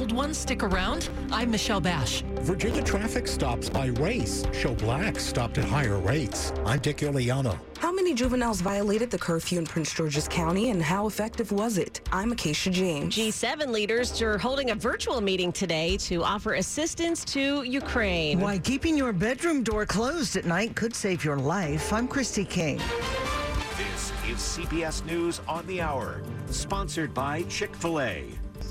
Old ones stick around. I'm Michelle Bash. Virginia traffic stops by race show blacks stopped at higher rates. I'm Dick Uliano. How many juveniles violated the curfew in Prince George's County and how effective was it? I'm Acacia James. G7 leaders are holding a virtual meeting today to offer assistance to Ukraine. Why keeping your bedroom door closed at night could save your life. I'm Christy King. This is CBS News on the Hour, sponsored by Chick fil A.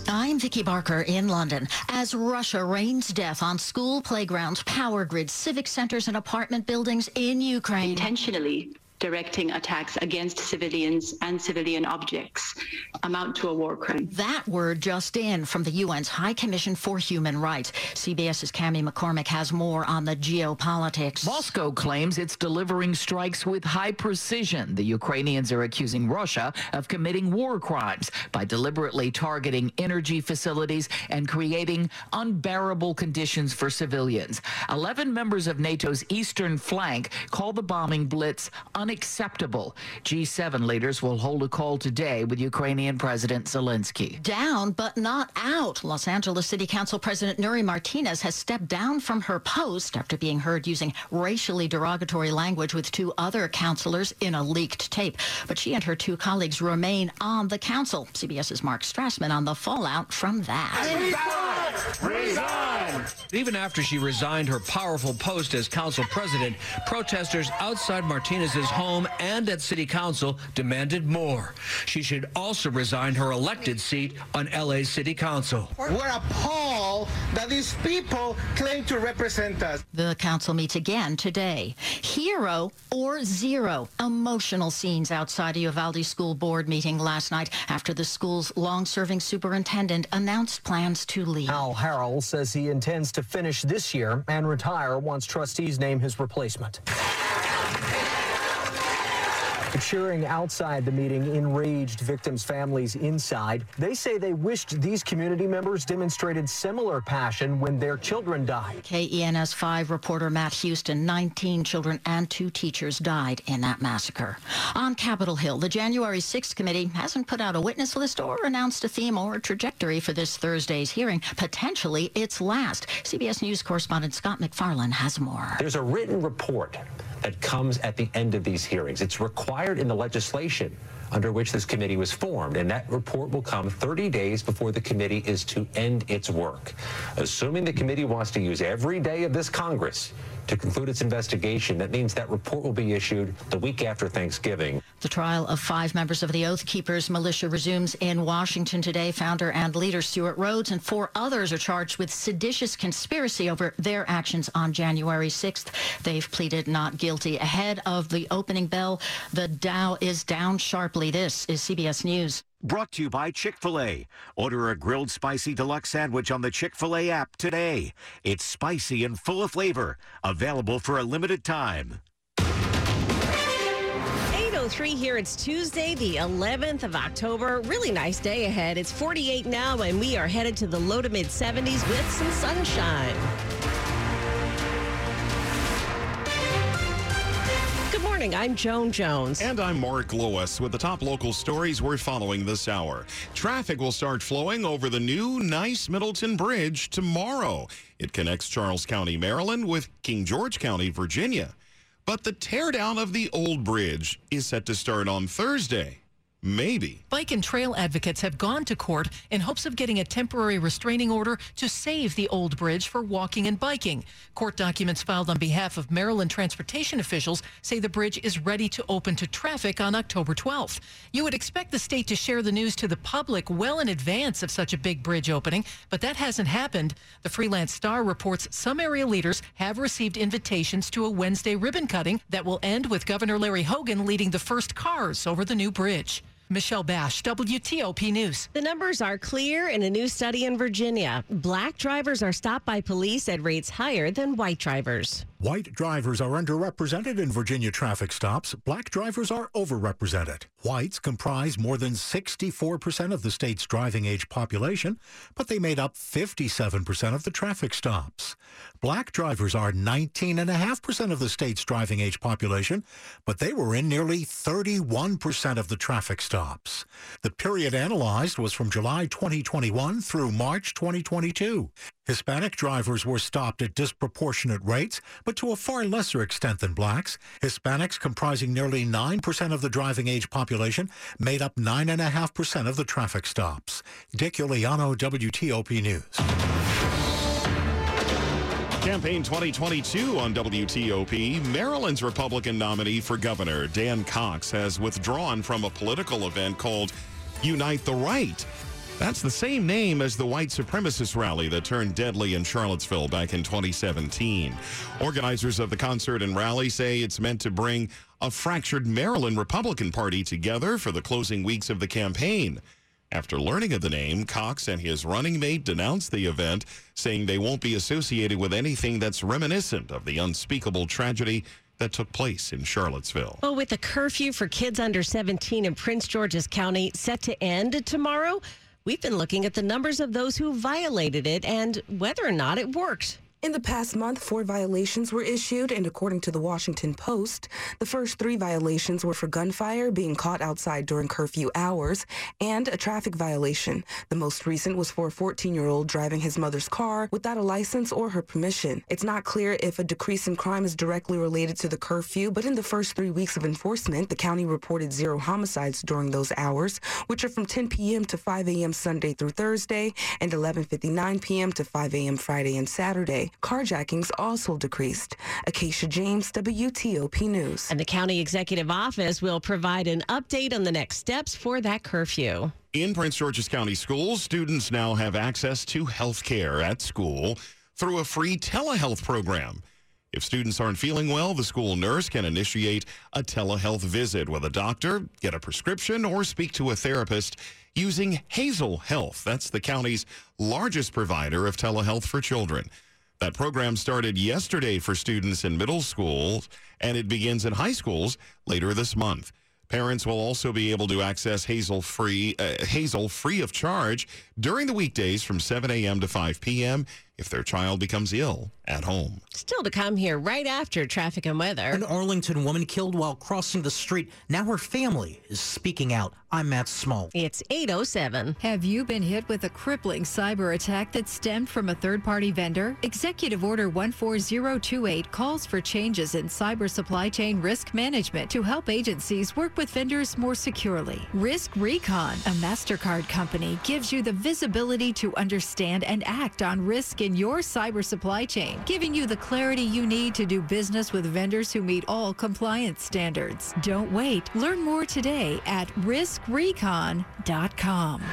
I'm Vicki Barker in London. As Russia rains death on school playgrounds, power grids, civic centers, and apartment buildings in Ukraine. Intentionally directing attacks against civilians and civilian objects amount to a war crime. That word just in from the UN's High Commission for Human Rights. CBS's Cami McCormick has more on the geopolitics. Moscow claims it's delivering strikes with high precision. The Ukrainians are accusing Russia of committing war crimes by deliberately targeting energy facilities and creating unbearable conditions for civilians. 11 members of NATO's eastern flank call the bombing blitz unacceptable. G7 leaders will hold a call today with Ukrainian President Zelensky. Down but not out. Los Angeles City Council President Nury Martinez has stepped down from her post after being heard using racially derogatory language with two other councilors in a leaked tape. But she and her two colleagues remain on the council. CBS's Mark Strassmann on the fallout from that. Resign! Resign! Even after she resigned her powerful post as council president, protesters outside Martinez's home and at city council demanded more. She should also resign her elected seat on LA City Council. We're appalled that these people claim to represent us. The council meets again today. Hero or zero. Emotional scenes outside a Uvalde School Board meeting last night after the school's long-serving superintendent announced plans to leave. Hal Harrell says he intends to finish this year and retire once trustees name his replacement. Cheering outside the meeting enraged victims' families inside. They say they wished these community members demonstrated similar passion when their children died. KENS 5 reporter Matt Houston, 19 children and two teachers died in that massacre. On Capitol Hill, the January 6th committee hasn't put out a witness list or announced a theme or a trajectory for this Thursday's hearing, potentially its last. CBS News correspondent Scott MacFarlane has more. There's a written report that comes at the end of these hearings. It's required in the legislation under which this committee was formed, and that report will come 30 days before the committee is to end its work. Assuming the committee wants to use every day of this Congress to conclude its investigation, that means that report will be issued the week after Thanksgiving. The trial of five members of the Oath Keepers militia resumes in Washington today. Founder and leader Stewart Rhodes and four others are charged with seditious conspiracy over their actions on January 6th. They've pleaded not guilty. Ahead of the opening bell, the Dow is down sharply. This is CBS News. Brought to you by Chick fil A. Order a grilled spicy deluxe sandwich on the Chick fil A app today. It's spicy and full of flavor. Available for a limited time. 803 here. It's Tuesday, the 11th of October. Really nice day ahead. It's 48 now, and we are headed to the low to mid 70s with some sunshine. Morning. I'm Joan Jones. And I'm Mark Lewis with the top local stories we're following this hour. Traffic will start flowing over the new Nice Middleton Bridge tomorrow. It connects Charles County, Maryland with King George County, Virginia. But the teardown of the old bridge is set to start on Thursday. Maybe. Bike and trail advocates have gone to court in hopes of getting a temporary restraining order to save the old bridge for walking and biking. Court documents filed on behalf of Maryland transportation officials say the bridge is ready to open to traffic on October 12th. You would expect the state to share the news to the public well in advance of such a big bridge opening, but that hasn't happened. The Free Lance-Star reports some area leaders have received invitations to a Wednesday ribbon cutting that will end with Governor Larry Hogan leading the first cars over the new bridge. Michelle Bash, WTOP News. The numbers are clear in a new study in Virginia. Black drivers are stopped by police at rates higher than white drivers. White drivers are underrepresented in Virginia traffic stops. Black drivers are overrepresented. Whites comprise more than 64% of the state's driving age population, but they made up 57% of the traffic stops. Black drivers are 19.5% of the state's driving age population, but they were in nearly 31% of the traffic stops. The period analyzed was from July 2021 through March 2022. Hispanic drivers were stopped at disproportionate rates, but to a far lesser extent than blacks. Hispanics, comprising nearly 9% of the driving age population, made up 9.5% of the traffic stops. Dick Uliano, WTOP News. Campaign 2022 on WTOP. Maryland's Republican nominee for governor, Dan Cox, has withdrawn from a political event called Unite the Right. That's the same name as the white supremacist rally that turned deadly in Charlottesville back in 2017. Organizers of the concert and rally say it's meant to bring a fractured Maryland Republican Party together for the closing weeks of the campaign. After learning of the name, Cox and his running mate denounced the event, saying they won't be associated with anything that's reminiscent of the unspeakable tragedy that took place in Charlottesville. Well, with the curfew for kids under 17 in Prince George's County set to end tomorrow, we've been looking at the numbers of those who violated it and whether or not it worked. In the past month, four violations were issued, and according to the Washington Post, the first three violations were for gunfire, being caught outside during curfew hours, and a traffic violation. The most recent was for a 14 year old driving his mother's car without a license or her permission. It's not clear if a decrease in crime is directly related to the curfew, but in the first three weeks of enforcement, the county reported zero homicides during those hours, which are from 10 p.m. to 5 a.m. Sunday through Thursday and 11:59 p.m. to 5 a.m. Friday and Saturday. Carjackings also decreased. Acacia James, WTOP News. And the county executive office will provide an update on the next steps for that curfew. In Prince George's County schools, students now have access to health care at school through a free telehealth program. If students aren't feeling well, the school nurse can initiate a telehealth visit with a doctor, get a prescription, or speak to a therapist using Hazel Health. That's the county's largest provider of telehealth for children. That program started yesterday for students in middle schools, and it begins in high schools later this month. Parents will also be able to access Hazel free uh, Hazel free of charge during the weekdays from 7 a.m. to 5 p.m. if their child becomes ill at home. Still to come here right after traffic and weather. An Arlington woman killed while crossing the street. Now her family is speaking out. I'm Matt Small. It's 807. Have you been hit with a crippling cyber attack that stemmed from a third party vendor? Executive Order 14028 calls for changes in cyber supply chain risk management to help agencies work with vendors more securely. RiskRecon, a MasterCard company, gives you the visibility to understand and act on risk in your cyber supply chain, giving you the clarity you need to do business with vendors who meet all compliance standards. Don't wait. Learn more today at riskrecon.com.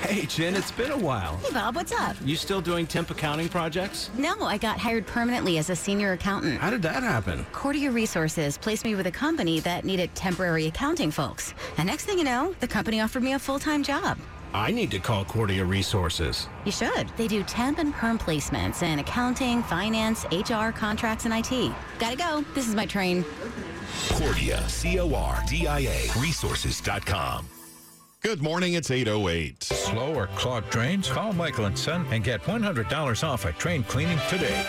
Hey, Jen, it's been a while. Hey, Bob, what's up? You still doing temp accounting projects? No, I got hired permanently as a senior accountant. How did that happen? Cordia Resources placed me with a company that needed temporary accounting folks. And next thing you know, the company offered me a full time job. I need to call Cordia Resources. You should. They do temp and perm placements in accounting, finance, HR, contracts, and IT. Gotta go. This is my train. Cordia, C O R D I A, resources.com. Good morning, it's 808. Slow or clogged drains? Call Michael and Son and get $100 off a train cleaning today.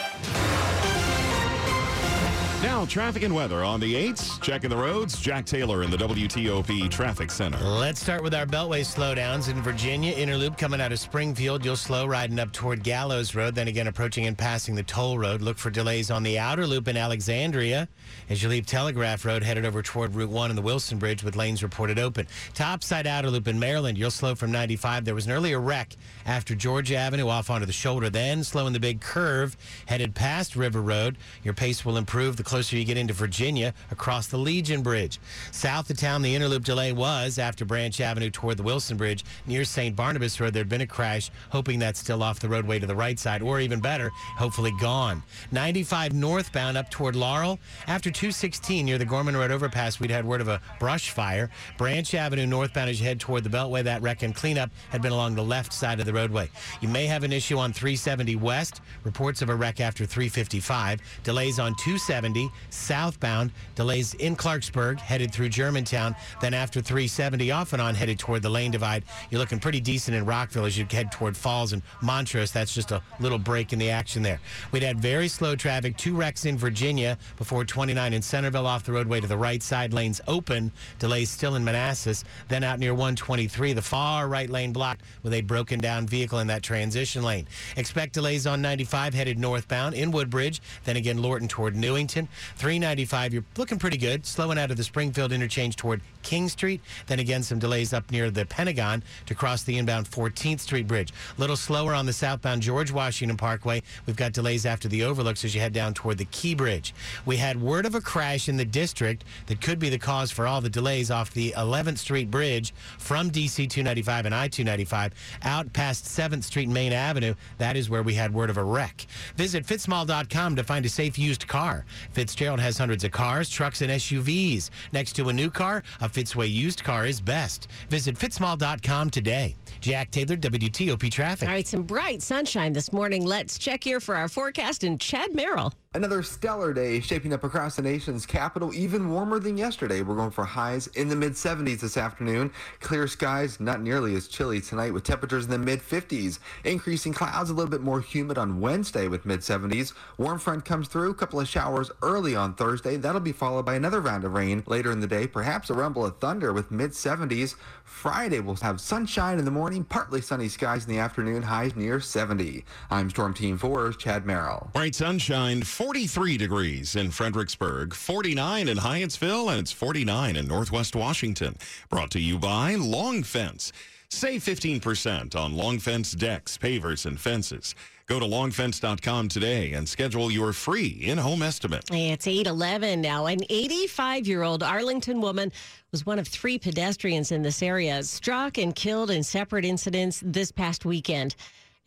Now, traffic and weather on the 8s. Checking the roads. Jack Taylor in the WTOP Traffic Center. Let's start with our Beltway slowdowns in Virginia. Inner loop coming out of Springfield. You'll slow riding up toward Gallows Road. Then again, approaching and passing the toll road. Look for delays on the outer loop in Alexandria as you leave Telegraph Road, headed over toward Route 1 and the Wilson Bridge with lanes reported open. Topside outer loop in Maryland. You'll slow from 95. There was an earlier wreck after Georgia Avenue off onto the shoulder. Then slowing the big curve headed past River Road. Your pace will improve the closer you get into Virginia across the Legion Bridge. South of town, the inner loop delay was after Branch Avenue toward the Wilson Bridge near St. Barnabas Road. There'd been a crash, hoping that's still off the roadway to the right side, or even better, hopefully gone. 95 northbound up toward Laurel. After 216 near the Gorman Road overpass, we'd had word of a brush fire. Branch Avenue northbound as you head toward the Beltway. That wreck and cleanup had been along the left side of the roadway. You may have an issue on 370 west. Reports of a wreck after 355. Delays on 270 southbound. Delays in Clarksburg headed through Germantown. Then after 370 off and on headed toward the lane divide. You're looking pretty decent in Rockville as you head toward Falls and Montrose. That's just a little break in the action there. We'd had very slow traffic. Two wrecks in Virginia before 29 in Centreville off the roadway to the right side. Lanes open. Delays still in Manassas. Then out near 123, the far right lane blocked with a broken down vehicle in that transition lane. Expect delays on 95 headed northbound in Woodbridge. Then again, Lorton toward Newington. 395, you're looking pretty good. Slowing out of the Springfield interchange toward King Street. Then again, some delays up near the Pentagon to cross the inbound 14th Street Bridge. A little slower on the southbound George Washington Parkway. We've got delays after the overlooks as you head down toward the Key Bridge. We had word of a crash in the district that could be the cause for all the delays off the 11th Street Bridge from DC 295 and I 295 out past 7th Street and Main Avenue. That is where we had word of a wreck. Visit fitzmall.com to find a safe used car. Fitzgerald has hundreds of cars, trucks, and SUVs. Next to a new car, a Fitzway used car is best. Visit fitzmall.com today. Jack Taylor, WTOP Traffic. All right, some bright sunshine this morning. Let's check here for our forecast and Chad Merrill. Another stellar day shaping up across the nation's capital, even warmer than yesterday. We're going for highs in the mid 70s this afternoon. Clear skies, not nearly as chilly tonight with temperatures in the mid 50s. Increasing clouds, a little bit more humid on Wednesday with mid 70s. Warm front comes through, a couple of showers early on Thursday. That'll be followed by another round of rain later in the day, perhaps a rumble of thunder with mid 70s. Friday we'll have sunshine in the morning, partly sunny skies in the afternoon, highs near 70. I'm Storm Team 4's Chad Merrill. Bright sunshine, 43 degrees in Fredericksburg, 49 in Hyattsville, and it's 49 in Northwest Washington. Brought to you by Long Fence. Save 15% on Long Fence decks, pavers, and fences. Go to longfence.com today and schedule your free in-home estimate. It's 811 now. An 85 year old Arlington woman was one of three pedestrians in this area struck and killed in separate incidents this past weekend.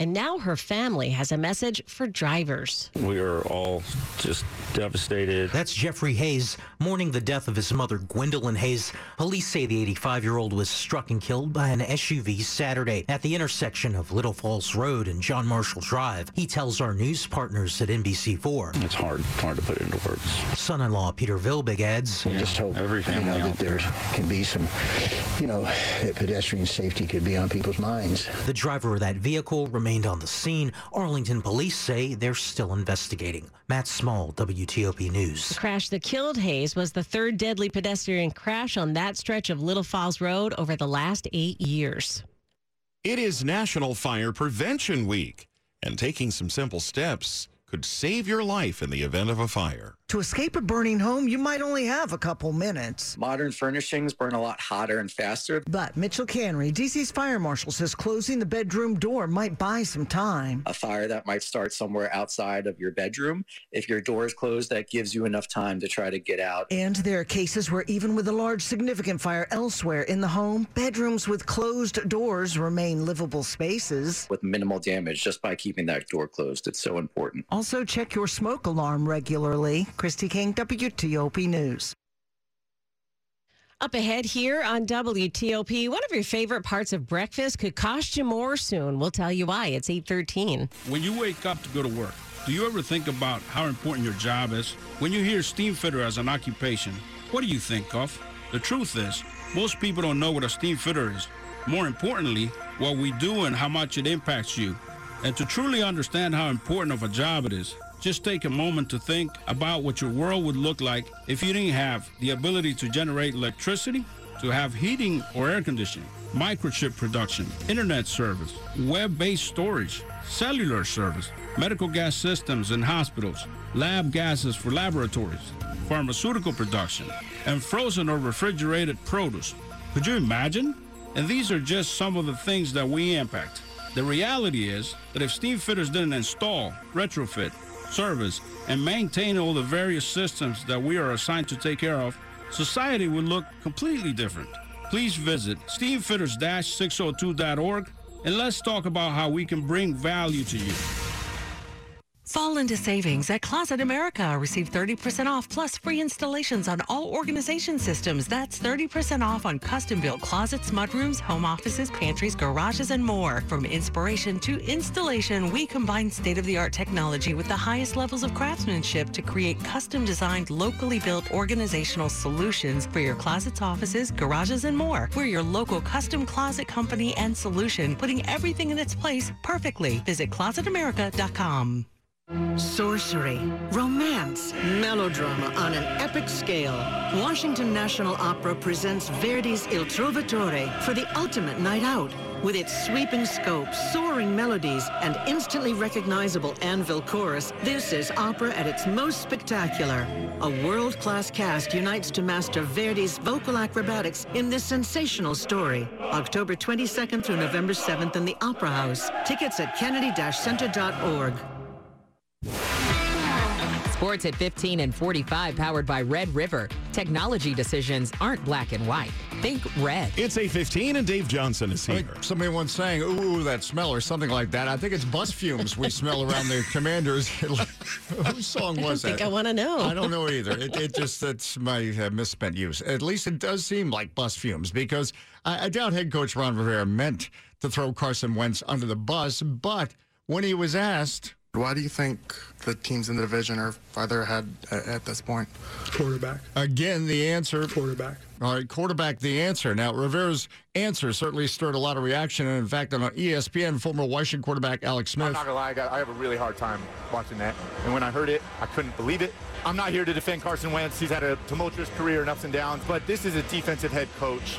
And now her family has a message for drivers. We are all just devastated. That's Jeffrey Hayes mourning the death of his mother, Gwendolyn Hayes. Police say the 85 year old was struck and killed by an SUV Saturday at the intersection of Little Falls Road and John Marshall Drive. He tells our news partners at NBC4. It's hard, hard to put it into words. Son in law Peter Vilbig adds. We just hope Every you know, out that there can be some, you know, that pedestrian safety could be on people's minds. The driver of that vehicle remained on the scene. Arlington police say they're still investigating. Matt Small, WTOP News. The crash that killed Hayes was the third deadly pedestrian crash on that stretch of Little Falls Road over the last eight years. It is National Fire Prevention Week, and taking some simple steps could save your life in the event of a fire. To escape a burning home, you might only have a couple minutes. Modern furnishings burn a lot hotter and faster. But Mitchell Canry, DC's fire marshal, says closing the bedroom door might buy some time. A fire that might start somewhere outside of your bedroom. If your door is closed, that gives you enough time to try to get out. And there are cases where even with a large significant fire elsewhere in the home, bedrooms with closed doors remain livable spaces. With minimal damage just by keeping that door closed. It's so important. Also, check your smoke alarm regularly. Christy King, WTOP News. Up ahead here on WTOP, one of your favorite parts of breakfast could cost you more soon. We'll tell you why. It's 813. When you wake up to go to work, do you ever think about how important your job is? When you hear steam fitter as an occupation, what do you think of? The truth is, most people don't know what a steam fitter is. More importantly, what we do and how much it impacts you. And to truly understand how important of a job it is, just take a moment to think about what your world would look like if you didn't have the ability to generate electricity, to have heating or air conditioning, microchip production, internet service, web-based storage, cellular service, medical gas systems in hospitals, lab gases for laboratories, pharmaceutical production, and frozen or refrigerated produce. Could you imagine? And these are just some of the things that we impact. The reality is that if steam fitters didn't install, retrofit, service, and maintain all the various systems that we are assigned to take care of, society would look completely different. Please visit steamfitters-602.org and let's talk about how we can bring value to you. Fall into savings at Closet America. Receive 30% off plus free installations on all organization systems. That's 30% off on custom built closets, mudrooms, home offices, pantries, garages, and more. From inspiration to installation, we combine state of the art technology with the highest levels of craftsmanship to create custom designed, locally built organizational solutions for your closets, offices, garages, and more. We're your local custom closet company and solution, putting everything in its place perfectly. Visit closetamerica.com. Sorcery, romance, melodrama on an epic scale. Washington National Opera presents Verdi's Il Trovatore for the ultimate night out. With its sweeping scope, soaring melodies, and instantly recognizable anvil chorus, this is opera at its most spectacular. A world-class cast unites to master Verdi's vocal acrobatics in this sensational story. October 22nd through November 7th in the Opera House. Tickets at kennedy-center.org. Sports at 15 and 45, powered by Red River. Technology decisions aren't black and white. Think red. It's a 15 and Dave Johnson is I here. think somebody once saying, ooh, that smell or something like that. I think it's bus fumes we smell around the commanders. Whose song I don't was that? think I wanna know. I don't know either. It, it just, that's my uh, misspent use. At least it does seem like bus fumes because I, I doubt head coach Ron Rivera meant to throw Carson Wentz under the bus, but when he was asked, Why do you think the teams in the division are farther ahead at, at this point? Quarterback. Again, the answer. Quarterback. All right, quarterback, the answer. Now, Rivera's answer certainly stirred a lot of reaction. And in fact, on ESPN, former Washington quarterback Alex Smith. I'm Smith. not gonna lie, I, got, I have a really hard time watching that. And when I heard it, I couldn't believe it. I'm not here to defend Carson Wentz. He's had a tumultuous career and ups and downs, but this is a defensive head coach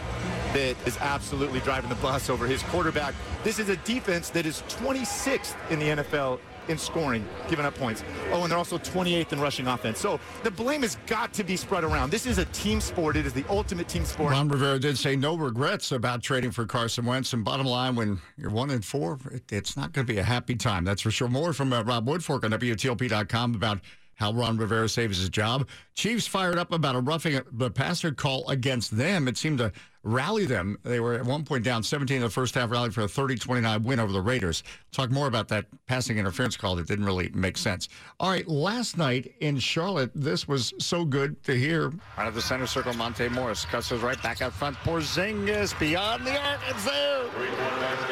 that is absolutely driving the bus over his quarterback. This is a defense that is 26th in the NFL in scoring, giving up points. Oh, and they're also 28th in rushing offense. So the blame has got to be spread around. This is a team sport. It is the ultimate team sport. Ron Rivera did say no regrets about trading for Carson Wentz. And bottom line, when you're one and four, it's not going to be a happy time. That's for sure. More from uh, Rob Woodfork on WTOP.com about how Ron Rivera saves his job. Chiefs fired up about a roughing the passer call against them. It seemed to rally them. They were at one point down 17 in the first half, rallied for a 30-29 win over the Raiders. Talk more about that passing interference call that didn't really make sense. All right, last night in Charlotte, this was so good to hear. Out of the center circle, Monte Morris cuts us right back out front. Porzingis beyond the arc. It's there.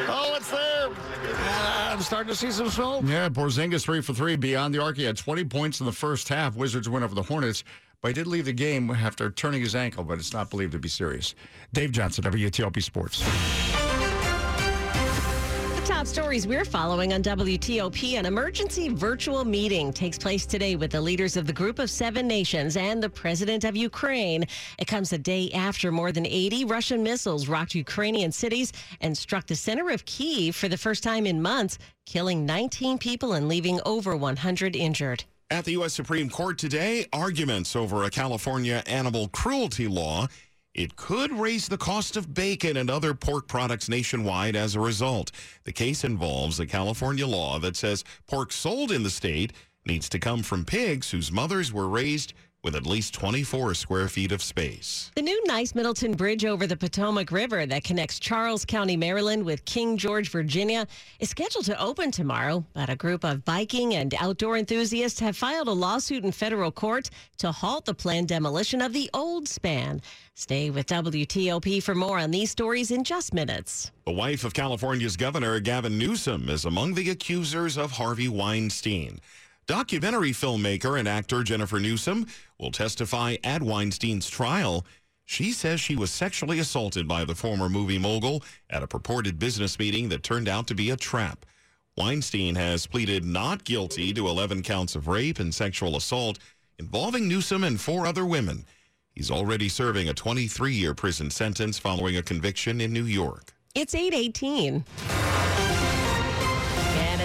Oh, it's there. Starting to see some smoke. Yeah, Porzingis three for three beyond the arc. He had 20 points in the first half. Wizards win over the Hornets, but he did leave the game after turning his ankle, but it's not believed to be serious. Dave Johnson, WTOP Sports. Top stories we're following on WTOP an emergency virtual meeting takes place today with the leaders of the Group of Seven Nations and the President of Ukraine. It comes a day after more than 80 Russian missiles rocked Ukrainian cities and struck the center of Kiev for the first time in months, killing 19 people and leaving over 100 injured. At the U.S. Supreme Court today, arguments over a California animal cruelty law. It could raise the cost of bacon and other pork products nationwide as a result. The case involves a California law that says pork sold in the state needs to come from pigs whose mothers were raised with at least 24 square feet of space. The new Nice Middleton Bridge over the Potomac River that connects Charles County, Maryland with King George, Virginia is scheduled to open tomorrow, but a group of biking and outdoor enthusiasts have filed a lawsuit in federal court to halt the planned demolition of the old span. Stay with WTOP for more on these stories in just minutes. The wife of California's Governor Gavin Newsom is among the accusers of Harvey Weinstein. Documentary filmmaker and actor Jennifer Newsom will testify at Weinstein's trial. She says she was sexually assaulted by the former movie mogul at a purported business meeting that turned out to be a trap. Weinstein has pleaded not guilty to 11 counts of rape and sexual assault involving Newsom and four other women. He's already serving a 23 year prison sentence following a conviction in New York. It's 818.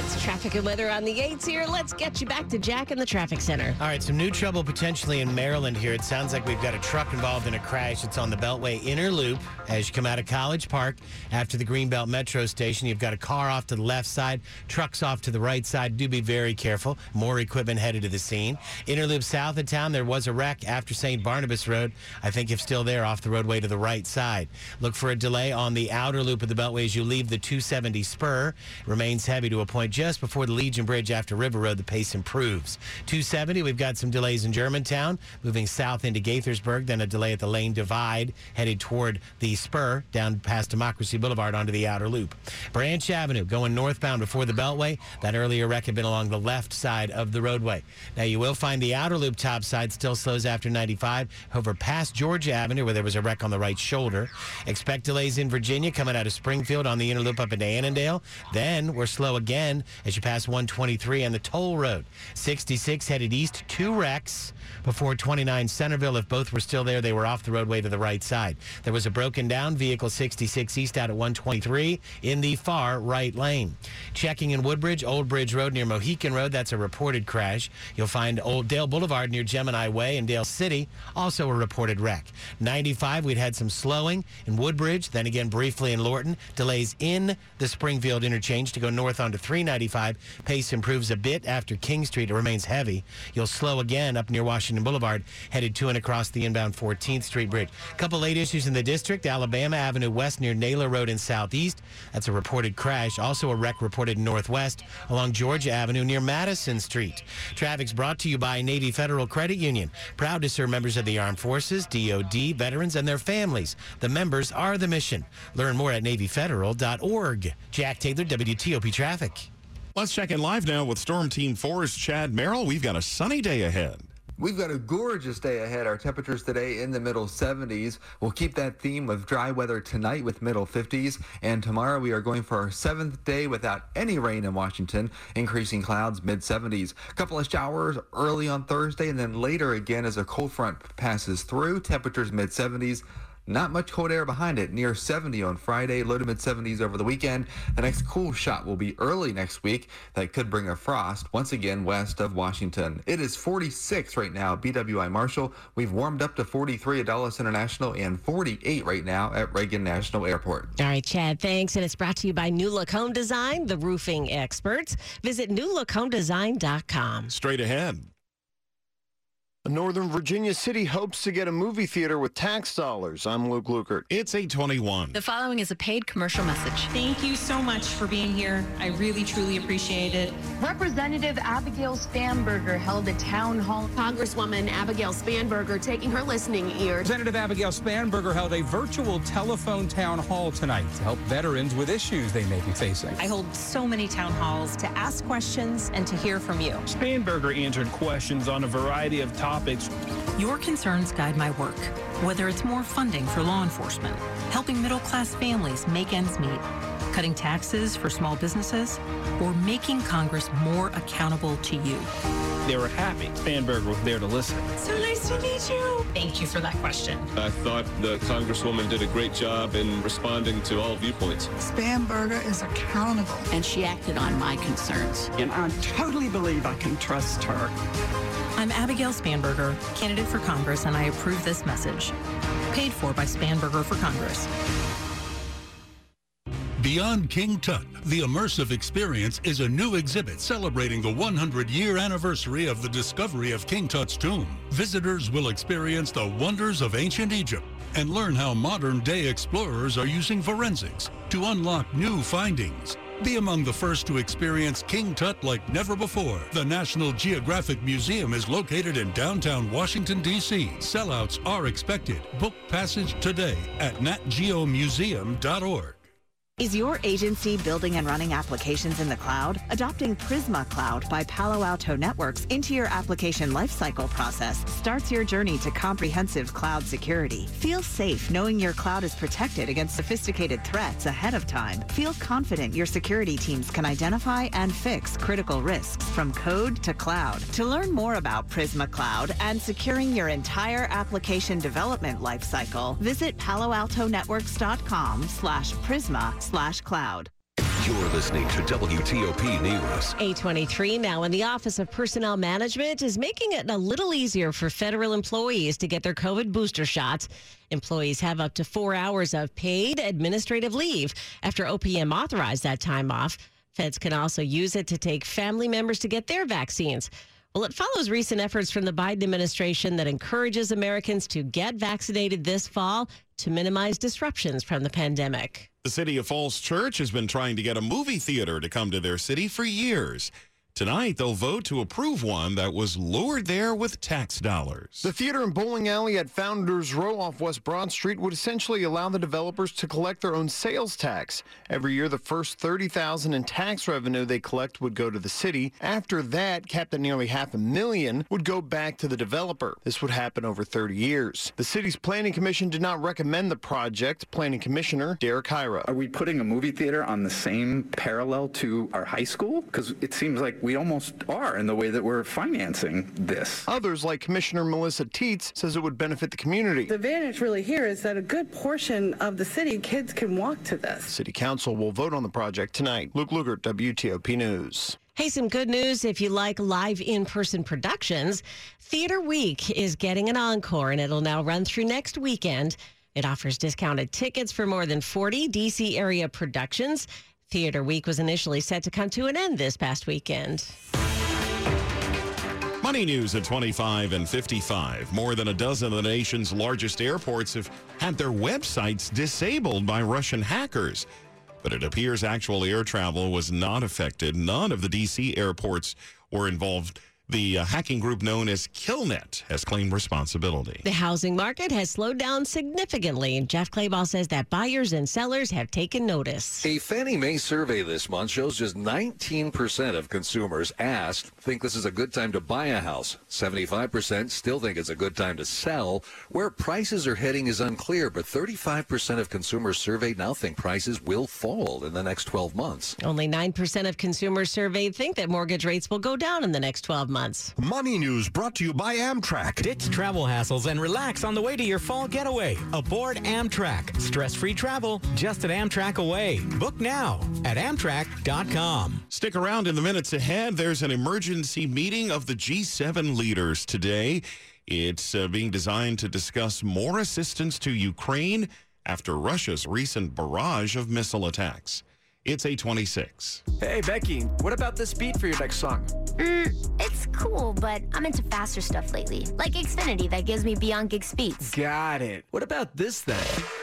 It's traffic and weather on the 8s here. Let's get you back to Jack in the traffic center. All right, some new trouble potentially in Maryland here. It sounds like we've got a truck involved in a crash. It's on the Beltway inner loop as you come out of College Park after the Greenbelt Metro station. You've got a car off to the left side, trucks off to the right side. Do be very careful. More equipment headed to the scene. Inner loop south of town, there was a wreck after St. Barnabas Road. I think if still there, off the roadway to the right side. Look for a delay on the outer loop of the Beltway as you leave the 270 spur. Remains heavy to a point just before the Legion Bridge after River Road. The pace improves. 270, we've got some delays in Germantown, moving south into Gaithersburg, then a delay at the lane divide, headed toward the spur down past Democracy Boulevard onto the outer loop. Branch Avenue going northbound before the Beltway. That earlier wreck had been along the left side of the roadway. Now you will find the outer loop top side still slows after 95 over past Georgia Avenue where there was a wreck on the right shoulder. Expect delays in Virginia coming out of Springfield on the inner loop up into Annandale. Then we're slow again as you pass 123 on the toll road. 66 headed east, two wrecks before 29 Centreville. If both were still there, they were off the roadway to the right side. There was a broken down vehicle 66 east out at 123 in the far right lane. Checking in Woodbridge, Old Bridge Road near Mohican Road. That's a reported crash. You'll find Old Dale Boulevard near Gemini Way and Dale City. Also a reported wreck. 95, we'd had some slowing in Woodbridge, then again briefly in Lorton. Delays in the Springfield interchange to go north onto 395. Pace improves a bit after King Street. It remains heavy. You'll slow again up near Washington Boulevard, headed to and across the inbound 14th Street Bridge. Couple late issues in the district. Alabama Avenue West near Naylor Road in Southeast. That's a reported crash. Also a wreck reported northwest along Georgia Avenue near Madison Street. Traffic's brought to you by Navy Federal Credit Union. Proud to serve members of the Armed Forces, DOD, veterans, and their families. The members are the mission. Learn more at NavyFederal.org. Jack Taylor, WTOP Traffic. Let's check in live now with Storm Team 4's Chad Merrill. We've got a sunny day ahead. We've got a gorgeous day ahead. Our temperatures today in the middle 70s. We'll keep that theme of dry weather tonight with middle 50s. And tomorrow we are going for our seventh day without any rain in Washington. Increasing clouds mid 70s. A couple of showers early on Thursday and then later again as a cold front passes through. Temperatures mid 70s. Not much cold air behind it, near 70 on Friday, low to mid 70s over the weekend. The next cool shot will be early next week. That could bring a frost once again west of Washington. It is 46 right now at BWI Marshall. We've warmed up to 43 at Dulles International and 48 right now at Reagan National Airport. All right, Chad, thanks. And it's brought to you by New Look Home Design, the roofing experts. Visit newlookhomedesign.com. Straight ahead. A Northern Virginia city hopes to get a movie theater with tax dollars. I'm Luke Lukert. It's 821. The following is a paid commercial message. Thank you so much for being here. I really, truly appreciate it. Representative Abigail Spanberger held a town hall. Congresswoman Abigail Spanberger taking her listening ear. Representative Abigail Spanberger held a virtual telephone town hall tonight to help veterans with issues they may be facing. I hold so many town halls to ask questions and to hear from you. Spanberger answered questions on a variety of topics. Your concerns guide my work, whether it's more funding for law enforcement, helping middle class families make ends meet, cutting taxes for small businesses, or making Congress more accountable to you. They were happy. Spanberger was there to listen. So nice to meet you. Thank you for that question. I thought the Congresswoman did a great job in responding to all viewpoints. Spanberger is accountable. And she acted on my concerns. And I totally believe I can trust her. I'm Abigail Spanberger, candidate for Congress, and I approve this message. Paid for by Spanberger for Congress. Beyond King Tut, the immersive experience is a new exhibit celebrating the 100-year anniversary of the discovery of King Tut's tomb. Visitors will experience the wonders of ancient Egypt and learn how modern-day explorers are using forensics to unlock new findings. Be among the first to experience King Tut like never before. The National Geographic Museum is located in downtown Washington, D.C. Sellouts are expected. Book passage today at natgeomuseum.org. Is your agency building and running applications in the cloud? Adopting Prisma Cloud by Palo Alto Networks into your application lifecycle process starts your journey to comprehensive cloud security. Feel safe knowing your cloud is protected against sophisticated threats ahead of time. Feel confident your security teams can identify and fix critical risks from code to cloud. To learn more about Prisma Cloud and securing your entire application development lifecycle, visit paloaltonetworks.com slash Prisma slash cloud. You're listening to WTOP News. 823 now, in the Office of Personnel Management is making it a little easier for federal employees to get their COVID booster shots. Employees have up to four hours of paid administrative leave after OPM authorized that time off. Feds can also use it to take family members to get their vaccines. Well, it follows recent efforts from the Biden administration that encourages Americans to get vaccinated this fall to minimize disruptions from the pandemic. The city of Falls Church has been trying to get a movie theater to come to their city for years. Tonight, they'll vote to approve one that was lured there with tax dollars. The theater and bowling alley at Founders Row off West Broad Street would essentially allow the developers to collect their own sales tax. Every year, the first 30000 in tax revenue they collect would go to the city. After that, capped at nearly half a million, would go back to the developer. This would happen over 30 years. The city's planning commission did not recommend the project. Planning commissioner Derek Hira. Are we putting a movie theater on the same parallel to our high school? Because it seems like we almost are in the way that we're financing this. Others, like Commissioner Melissa Teets, says it would benefit the community. The advantage really here is that a good portion of the city kids can walk to this. City Council will vote on the project tonight. Luke Lukert, WTOP News. Hey, some good news if you like live in person productions. Theater Week is getting an encore and it'll now run through next weekend. It offers discounted tickets for more than 40 DC area productions. Theater Week was initially set to come to an end this past weekend. Money news at 25 and 55. More than a dozen of the nation's largest airports have had their websites disabled by Russian hackers. But it appears actual air travel was not affected. None of the D.C. airports were involved. The uh, hacking group known as Killnet has claimed responsibility. The housing market has slowed down significantly. and Jeff Clabaugh says that buyers and sellers have taken notice. A Fannie Mae survey this month shows just 19% of consumers asked think this is a good time to buy a house. 75% still think it's a good time to sell. Where prices are heading is unclear, but 35% of consumers surveyed now think prices will fall in the next 12 months. Only 9% of consumers surveyed think that mortgage rates will go down in the next 12 months months. Money news brought to you by Amtrak. Ditch travel hassles and relax on the way to your fall getaway. Aboard Amtrak. Stress free travel just at Amtrak Away. Book now at Amtrak.com. Stick around in the minutes ahead. There's an emergency meeting of the G7 leaders today. It's uh, being designed to discuss more assistance to Ukraine after Russia's recent barrage of missile attacks. It's 826. Hey, Becky, what about this beat for your next song? Mm, it's cool, but I'm into faster stuff lately. Like Xfinity that gives me beyond gig speeds. Got it. What about this then?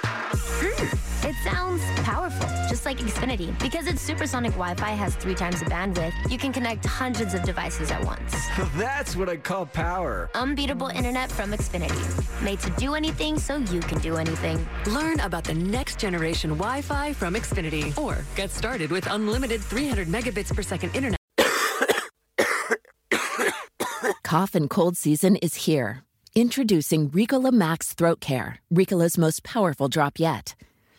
Mm, it sounds powerful, just like Xfinity. Because its supersonic Wi Fi has three times the bandwidth, you can connect hundreds of devices at once. That's what I call power. Unbeatable internet from Xfinity. Made to do anything so you can do anything. Learn about the next generation Wi Fi from Xfinity or get started with unlimited 300 megabits per second internet. Cough and cold season is here. Introducing Ricola Max Throat Care, Ricola's most powerful drop yet.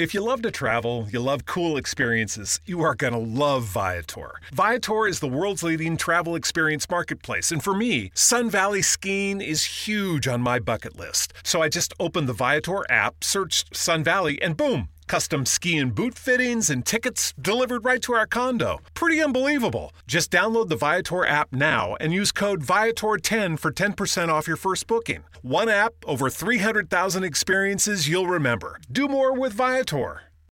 If you love to travel, you love cool experiences, you are going to love Viator. Viator is the world's leading travel experience marketplace, and for me, Sun Valley skiing is huge on my bucket list. So I just opened the Viator app, searched Sun Valley, and boom! Custom ski and boot fittings and tickets delivered right to our condo. Pretty unbelievable. Just download the Viator app now and use code Viator10 for 10% off your first booking. One app, over 300,000 experiences you'll remember. Do more with Viator.